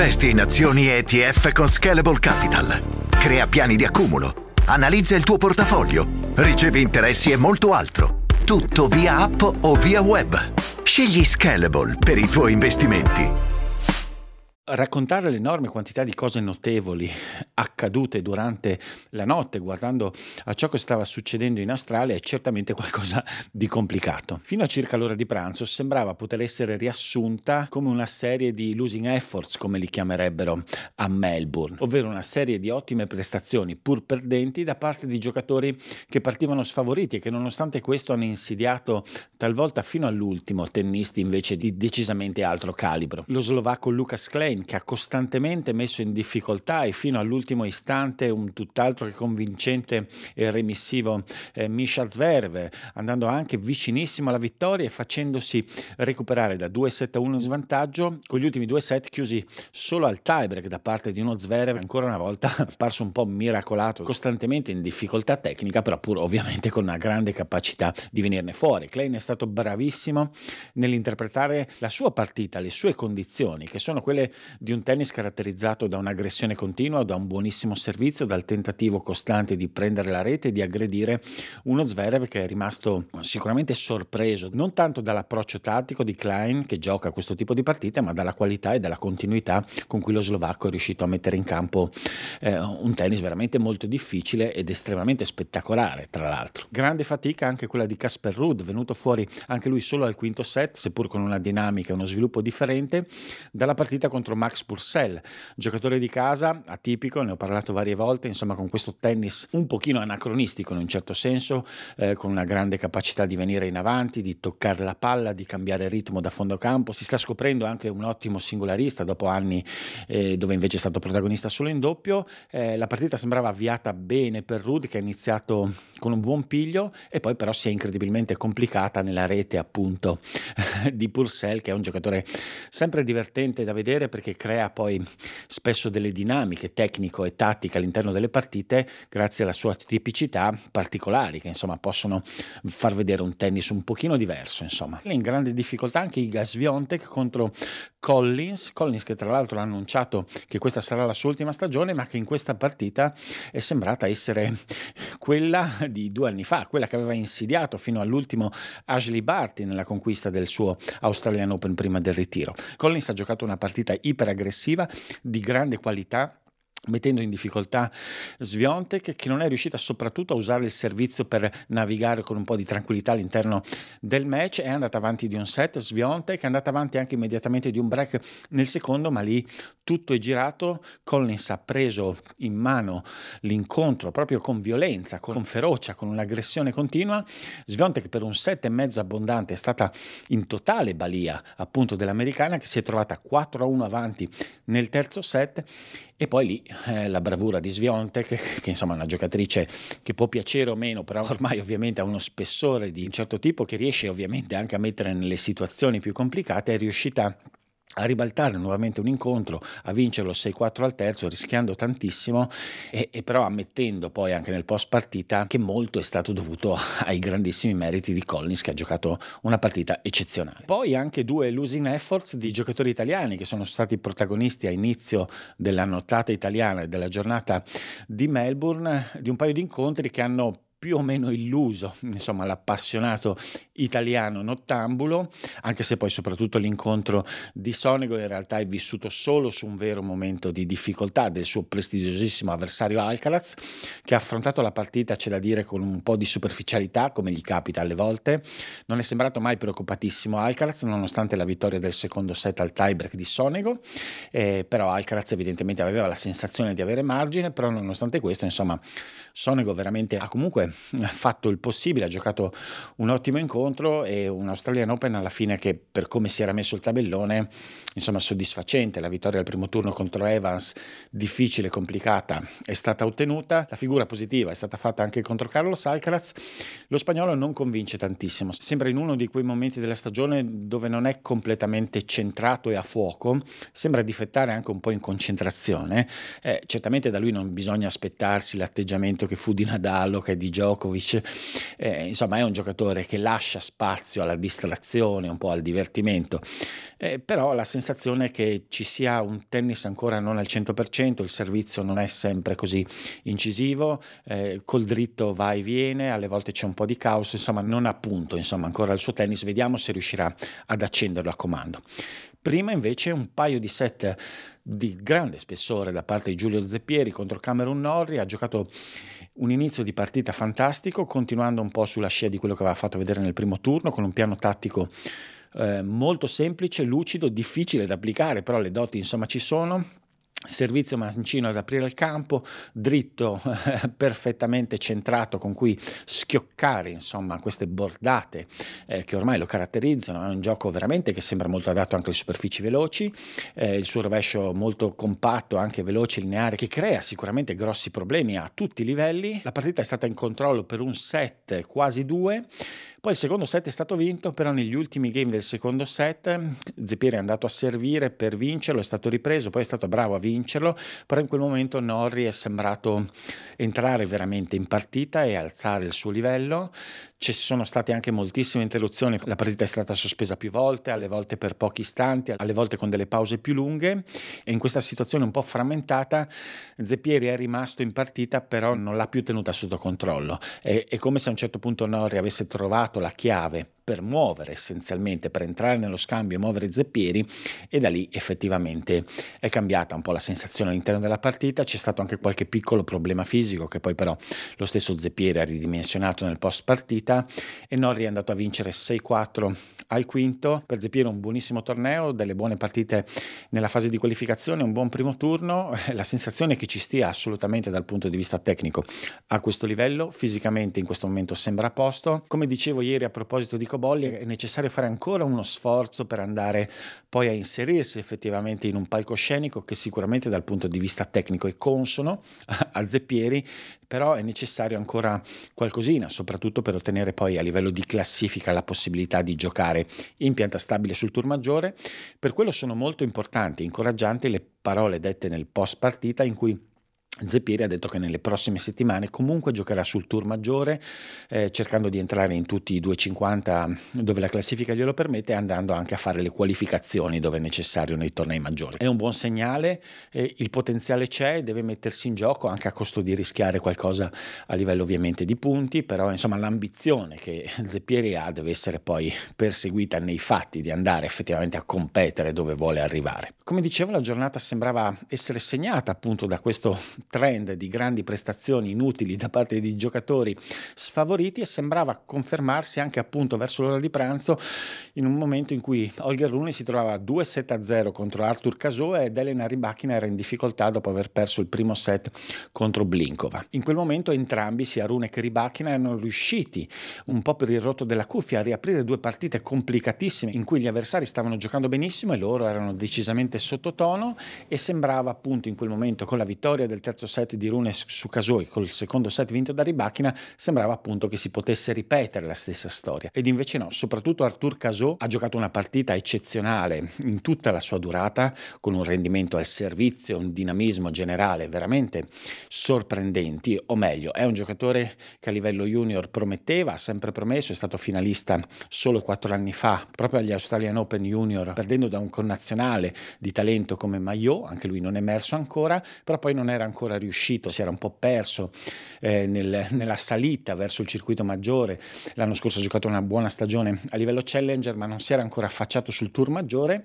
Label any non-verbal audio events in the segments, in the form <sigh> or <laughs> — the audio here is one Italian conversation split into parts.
Investi in azioni ETF con Scalable Capital. Crea piani di accumulo. Analizza il tuo portafoglio. Ricevi interessi e molto altro. Tutto via app o via web. Scegli Scalable per i tuoi investimenti raccontare l'enorme quantità di cose notevoli accadute durante la notte guardando a ciò che stava succedendo in Australia è certamente qualcosa di complicato. Fino a circa l'ora di pranzo sembrava poter essere riassunta come una serie di losing efforts, come li chiamerebbero a Melbourne, ovvero una serie di ottime prestazioni pur perdenti da parte di giocatori che partivano sfavoriti e che nonostante questo hanno insidiato talvolta fino all'ultimo tennisti invece di decisamente altro calibro. Lo slovacco Lucas Klein Ukraine che ha costantemente messo in difficoltà e fino all'ultimo istante un tutt'altro che convincente e remissivo eh, Misha Zverev, andando anche vicinissimo alla vittoria e facendosi recuperare da 2-7-1 in svantaggio, con gli ultimi due set chiusi solo al tiebreak da parte di uno Zverev, ancora una volta <laughs> apparso un po' miracolato, costantemente in difficoltà tecnica, però pur ovviamente con una grande capacità di venirne fuori. Klein è stato bravissimo nell'interpretare la sua partita, le sue condizioni, che sono quelle di un tennis caratterizzato da un'aggressione continua, da un buonissimo servizio, dal tentativo costante di prendere la rete e di aggredire uno Zverev che è rimasto sicuramente sorpreso, non tanto dall'approccio tattico di Klein che gioca questo tipo di partite, ma dalla qualità e dalla continuità con cui lo slovacco è riuscito a mettere in campo eh, un tennis veramente molto difficile ed estremamente spettacolare, tra l'altro. Grande fatica anche quella di Casper Ruud, venuto fuori anche lui solo al quinto set, seppur con una dinamica e uno sviluppo differente, dalla partita contro Max Purcell, giocatore di casa, atipico, ne ho parlato varie volte, insomma con questo tennis un pochino anacronistico in un certo senso, eh, con una grande capacità di venire in avanti, di toccare la palla, di cambiare ritmo da fondo campo. Si sta scoprendo anche un ottimo singolarista dopo anni eh, dove invece è stato protagonista solo in doppio. Eh, la partita sembrava avviata bene per Rud che ha iniziato con un buon piglio e poi però si è incredibilmente complicata nella rete appunto <laughs> di Purcell che è un giocatore sempre divertente da vedere perché crea poi spesso delle dinamiche tecnico e tattiche all'interno delle partite grazie alla sua tipicità particolari che insomma possono far vedere un tennis un pochino diverso insomma. In grande difficoltà anche i Gasviontek contro Collins, Collins che tra l'altro ha annunciato che questa sarà la sua ultima stagione ma che in questa partita è sembrata essere quella di due anni fa, quella che aveva insidiato fino all'ultimo Ashley Barty nella conquista del suo Australian Open prima del ritiro. Collins ha giocato una partita iperaggressiva di grande qualità mettendo in difficoltà Sviontek che non è riuscita soprattutto a usare il servizio per navigare con un po' di tranquillità all'interno del match. È andata avanti di un set Sviontek è andata avanti anche immediatamente di un break nel secondo ma lì tutto è girato. Collins ha preso in mano l'incontro proprio con violenza con ferocia con un'aggressione continua. Sviontek per un set e mezzo abbondante è stata in totale balia appunto dell'americana che si è trovata 4 a 1 avanti nel terzo set e poi lì eh, la bravura di Sviontek, che, insomma è una giocatrice che può piacere o meno, però ormai ovviamente ha uno spessore di un certo tipo che riesce ovviamente anche a mettere nelle situazioni più complicate, è riuscita a ribaltare nuovamente un incontro, a vincerlo 6-4 al terzo, rischiando tantissimo e, e, però ammettendo poi anche nel post partita che molto è stato dovuto <laughs> ai grandissimi meriti di Collins che ha giocato una partita eccezionale. Poi anche due losing efforts di giocatori italiani che sono stati protagonisti a inizio della nottata italiana e della giornata di Melbourne, di un paio di incontri che hanno più o meno illuso, insomma, l'appassionato italiano nottambulo, anche se poi soprattutto l'incontro di Sonego in realtà è vissuto solo su un vero momento di difficoltà del suo prestigiosissimo avversario Alcaraz, che ha affrontato la partita, c'è da dire, con un po' di superficialità, come gli capita alle volte. Non è sembrato mai preoccupatissimo Alcaraz, nonostante la vittoria del secondo set al tiebreak di Sonego, eh, però Alcaraz evidentemente aveva la sensazione di avere margine, però nonostante questo, insomma, Sonego veramente ha comunque ha fatto il possibile, ha giocato un ottimo incontro e un Australian Open alla fine che per come si era messo il tabellone, insomma soddisfacente, la vittoria al primo turno contro Evans, difficile, complicata, è stata ottenuta, la figura positiva è stata fatta anche contro Carlos Alcaraz, lo spagnolo non convince tantissimo, sembra in uno di quei momenti della stagione dove non è completamente centrato e a fuoco, sembra difettare anche un po' in concentrazione, eh, certamente da lui non bisogna aspettarsi l'atteggiamento che fu di Nadal o che è di Djokovic, eh, insomma è un giocatore che lascia spazio alla distrazione, un po' al divertimento, eh, però la sensazione è che ci sia un tennis ancora non al 100%, il servizio non è sempre così incisivo, eh, col dritto va e viene, alle volte c'è un po' di caos, insomma non ha punto insomma, ancora il suo tennis, vediamo se riuscirà ad accenderlo a comando. Prima invece un paio di set di grande spessore da parte di Giulio Zeppieri contro Cameron Norrie, ha giocato un inizio di partita fantastico, continuando un po' sulla scia di quello che aveva fatto vedere nel primo turno, con un piano tattico eh, molto semplice, lucido, difficile da applicare, però le doti insomma ci sono servizio mancino ad aprire il campo, dritto <laughs> perfettamente centrato con cui schioccare insomma queste bordate eh, che ormai lo caratterizzano, è un gioco veramente che sembra molto adatto anche alle superfici veloci, eh, il suo rovescio molto compatto, anche veloce, lineare, che crea sicuramente grossi problemi a tutti i livelli, la partita è stata in controllo per un set, quasi due, poi il secondo set è stato vinto, però negli ultimi game del secondo set Zeppieri è andato a servire per vincerlo, è stato ripreso, poi è stato bravo a vincerlo, però in quel momento Norri è sembrato entrare veramente in partita e alzare il suo livello. Ci sono state anche moltissime interruzioni, la partita è stata sospesa più volte, alle volte per pochi istanti, alle volte con delle pause più lunghe e in questa situazione un po' frammentata Zeppieri è rimasto in partita però non l'ha più tenuta sotto controllo. È, è come se a un certo punto Norri avesse trovato la chiave per muovere essenzialmente, per entrare nello scambio e muovere Zeppieri e da lì effettivamente è cambiata un po' la sensazione all'interno della partita, c'è stato anche qualche piccolo problema fisico che poi però lo stesso Zeppieri ha ridimensionato nel post partita e Norri è andato a vincere 6-4 al quinto, per Zeppieri un buonissimo torneo, delle buone partite nella fase di qualificazione, un buon primo turno, <laughs> la sensazione è che ci stia assolutamente dal punto di vista tecnico. A questo livello, fisicamente in questo momento sembra a posto, come dicevo ieri a proposito di francobolli è necessario fare ancora uno sforzo per andare poi a inserirsi effettivamente in un palcoscenico che sicuramente dal punto di vista tecnico è consono <laughs> a Zeppieri, però è necessario ancora qualcosina, soprattutto per ottenere poi a livello di classifica la possibilità di giocare in pianta stabile sul tour maggiore. Per quello sono molto importanti e incoraggianti le parole dette nel post partita in cui Zeppieri ha detto che nelle prossime settimane comunque giocherà sul tour maggiore, eh, cercando di entrare in tutti i 250 dove la classifica glielo permette, andando anche a fare le qualificazioni dove è necessario nei tornei maggiori. È un buon segnale, eh, il potenziale c'è, deve mettersi in gioco anche a costo di rischiare qualcosa a livello ovviamente di punti, però insomma l'ambizione che Zeppieri ha deve essere poi perseguita nei fatti di andare effettivamente a competere dove vuole arrivare. Come dicevo la giornata sembrava essere segnata appunto da questo trend di grandi prestazioni inutili da parte di giocatori sfavoriti e sembrava confermarsi anche appunto verso l'ora di pranzo in un momento in cui Holger Rune si trovava 2-7-0 contro Arthur Cazot ed Elena Rybakina era in difficoltà dopo aver perso il primo set contro Blinkova. In quel momento entrambi, sia Rune che Rybakina, erano riusciti un po' per il rotto della cuffia a riaprire due partite complicatissime in cui gli avversari stavano giocando benissimo e loro erano decisamente sottotono e sembrava appunto in quel momento con la vittoria del terzo set di Rune su Casoi, col secondo set vinto da Ribachina, sembrava appunto che si potesse ripetere la stessa storia. Ed invece no, soprattutto Artur Casò ha giocato una partita eccezionale in tutta la sua durata, con un rendimento al servizio, un dinamismo generale veramente sorprendenti, o meglio, è un giocatore che a livello junior prometteva, ha sempre promesso, è stato finalista solo quattro anni fa, proprio agli Australian Open Junior, perdendo da un connazionale di talento come Maillot, anche lui non è emerso ancora, però poi non era ancora ancora riuscito, si era un po' perso eh, nel, nella salita verso il circuito maggiore. L'anno scorso ha giocato una buona stagione a livello challenger, ma non si era ancora affacciato sul tour maggiore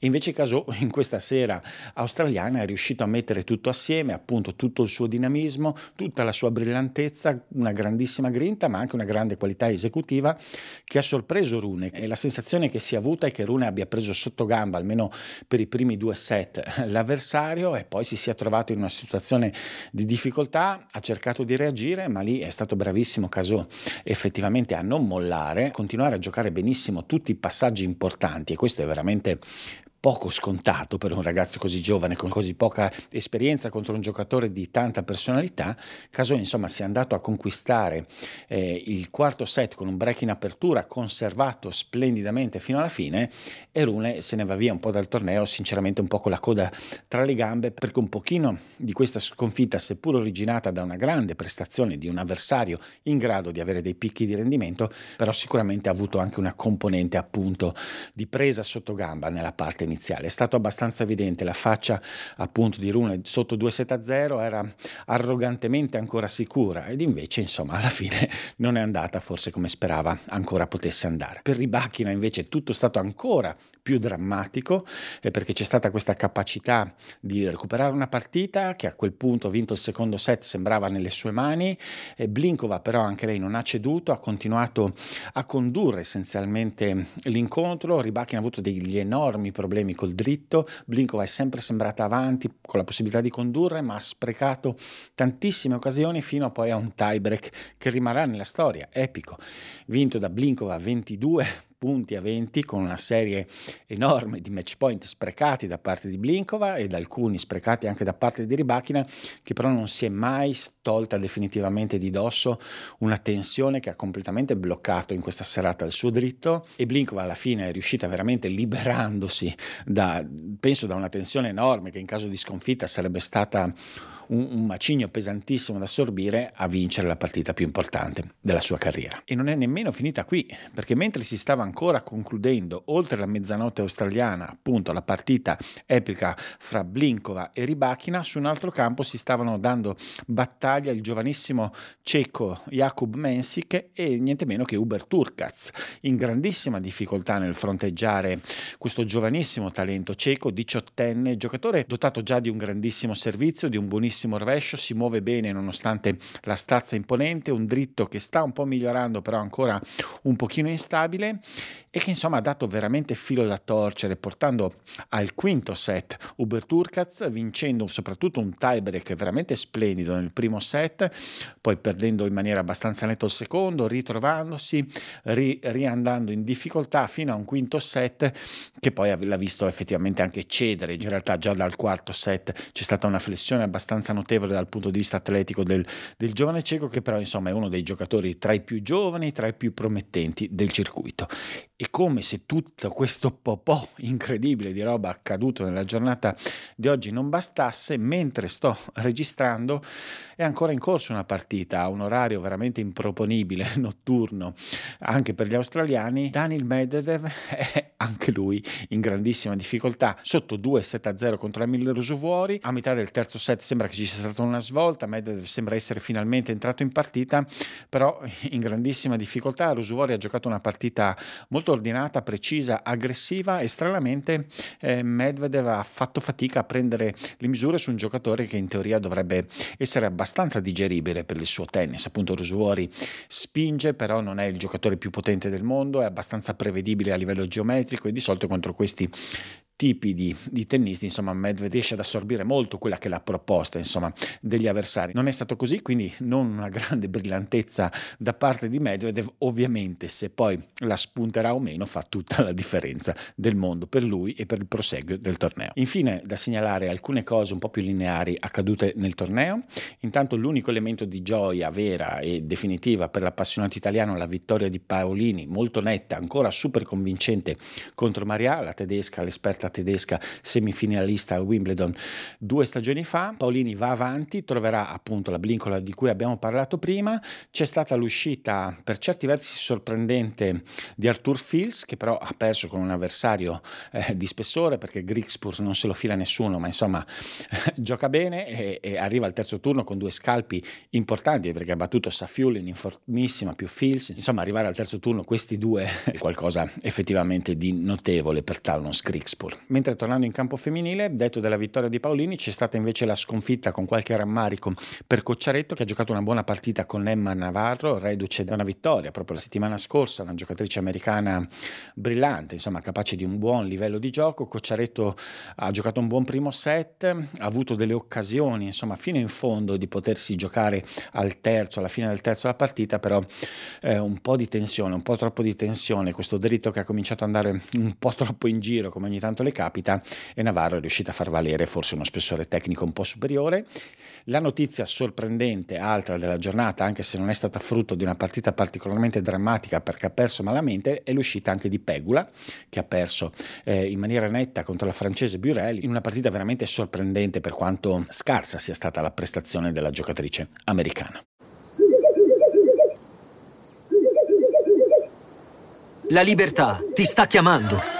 invece Casò <laughs> in questa sera australiana è riuscito a mettere tutto assieme, appunto tutto il suo dinamismo, tutta la sua brillantezza, una grandissima grinta, ma anche una grande qualità esecutiva che ha sorpreso Rune. E la sensazione che si è avuta è che Rune abbia preso sotto gamba, almeno per i primi due set, <laughs> l'avversario e poi si sia trovato in una situazione di difficoltà, ha cercato di reagire, ma lì è stato bravissimo Casò effettivamente a non mollare, continuare a giocare benissimo tutti i passaggi importanti e questo è veramente poco scontato per un ragazzo così giovane, con così poca esperienza contro un giocatore di tanta personalità. Caso insomma sia andato a conquistare eh, il quarto set con un break in apertura conservato splendidamente fino alla fine e Rune se ne va via un po' dal torneo, sinceramente un po' con la coda tra le gambe, perché un pochino di questa sconfitta, seppur originata da una grande prestazione di un avversario in grado di avere dei picchi di rendimento, però sicuramente ha avuto anche una componente appunto di presa sotto gamba nella parte iniziale. È stato abbastanza evidente la faccia appunto di Rune sotto 2-7-0 era arrogantemente ancora sicura ed invece insomma alla fine <laughs> non è andata forse come sperava ancora potesse andare. Per Ribacchina invece tutto è stato ancora più drammatico eh, perché c'è stata questa capacità di recuperare una partita che a quel punto vinto il secondo set sembrava nelle sue mani e Blinkova però anche lei non ha ceduto ha continuato a condurre essenzialmente l'incontro Ribacchina ha avuto degli enormi problemi col dritto. Blinkova è sempre sembrata avanti con la possibilità di condurre ma ha sprecato tantissime occasioni fino a poi a un tiebreak che rimarrà nella storia. Epico. Vinto da Blinkova 22 punti a 20 con una serie enorme di match point sprecati da parte di Blinkova ed alcuni sprecati anche da parte di Ribachina che però non si è mai tolta definitivamente di dosso una tensione che ha completamente bloccato in questa serata il suo dritto. E Blinkova alla fine è riuscita veramente liberandosi da penso da una tensione enorme che in caso di sconfitta sarebbe stata un, un macigno pesantissimo da assorbire a vincere la partita più importante della sua carriera. E non è nemmeno finita qui, perché mentre si stava ancora concludendo, oltre la mezzanotte australiana, appunto la partita epica fra Blinkova e Ribachina, su un altro campo si stavano dando battaglia il giovanissimo ceco Jakub Mensik e niente meno che Uber Turkaz, in grandissima difficoltà nel fronteggiare questo giovanissimo talento ceco, diciottenne, giocatore dotato già di un grandissimo servizio, di un buonissimo bellissimo rovescio, si muove bene nonostante la stazza imponente, un dritto che sta un po' migliorando però ancora un pochino instabile e che insomma ha dato veramente filo da torcere portando al quinto set Uber Turkaz vincendo soprattutto un tiebreak veramente splendido nel primo set poi perdendo in maniera abbastanza netta il secondo ritrovandosi ri, riandando in difficoltà fino a un quinto set che poi l'ha visto effettivamente anche cedere. In realtà già dal quarto set c'è stata una flessione abbastanza notevole dal punto di vista atletico del, del giovane cieco che però insomma è uno dei giocatori tra i più giovani tra i più promettenti del circuito e come se tutto questo popò incredibile di roba accaduto nella giornata di oggi non bastasse, mentre sto registrando è ancora in corso una partita a un orario veramente improponibile, <laughs> notturno, anche per gli australiani. Daniel Medvedev è anche lui in grandissima difficoltà, sotto 2-7-0 contro Emil Rusuvuori. A metà del terzo set sembra che ci sia stata una svolta, Medvedev sembra essere finalmente entrato in partita, però in grandissima difficoltà. Rusuvuori ha giocato una partita molto molto ordinata, precisa, aggressiva e stranamente eh, Medvedev ha fatto fatica a prendere le misure su un giocatore che in teoria dovrebbe essere abbastanza digeribile per il suo tennis. Appunto Rosuori spinge, però non è il giocatore più potente del mondo, è abbastanza prevedibile a livello geometrico e di solito contro questi tipi di, di, tennisti, insomma Medvedev riesce ad assorbire molto quella che è la proposta insomma, degli avversari. Non è stato così, quindi non una grande brillantezza da parte di Medvedev, ovviamente se poi la spunterà o meno fa tutta la differenza del mondo per lui e per il proseguio del torneo. Infine da segnalare alcune cose un po' più lineari accadute nel torneo, intanto l'unico elemento di gioia vera e definitiva per l'appassionato italiano la vittoria di Paolini, molto netta, ancora super convincente contro Maria, la tedesca, l'esperta tedesca semifinalista a Wimbledon due stagioni fa. Paolini va avanti, troverà appunto la blincola di cui abbiamo parlato prima. C'è stata l'uscita per certi versi sorprendente di Arthur Fils, che però ha perso con un avversario eh, di spessore perché Grigspur non se lo fila nessuno, ma insomma <laughs> gioca bene e, e, arriva al terzo turno con due scalpi importanti perché ha battuto Safiulin in formissima più Fils. Insomma, arrivare al terzo turno questi due è qualcosa effettivamente di notevole per Talons Grigspur. Mentre tornando in campo femminile, detto della vittoria di Paolini, c'è stata invece la sconfitta con qualche rammarico per Cocciaretto che ha giocato una buona partita con Emma Navarro, reduce da una vittoria proprio la settimana scorsa, una giocatrice americana brillante, insomma capace di un buon livello di gioco. Cocciaretto ha giocato un buon primo set, ha avuto delle occasioni, insomma, fino in fondo di potersi giocare al terzo, alla fine del terzo della partita, però eh, un po' di tensione, un po' troppo di tensione, questo dritto che ha cominciato ad andare un po' troppo in giro, come ogni tanto le le capita e Navarro è riuscito a far valere forse uno spessore tecnico un po' superiore. La notizia sorprendente, altra della giornata, anche se non è stata frutto di una partita particolarmente drammatica perché ha perso malamente, è l'uscita anche di Pegula, che ha perso eh, in maniera netta contro la francese Burel, in una partita veramente sorprendente per quanto scarsa sia stata la prestazione della giocatrice americana. La libertà ti sta chiamando.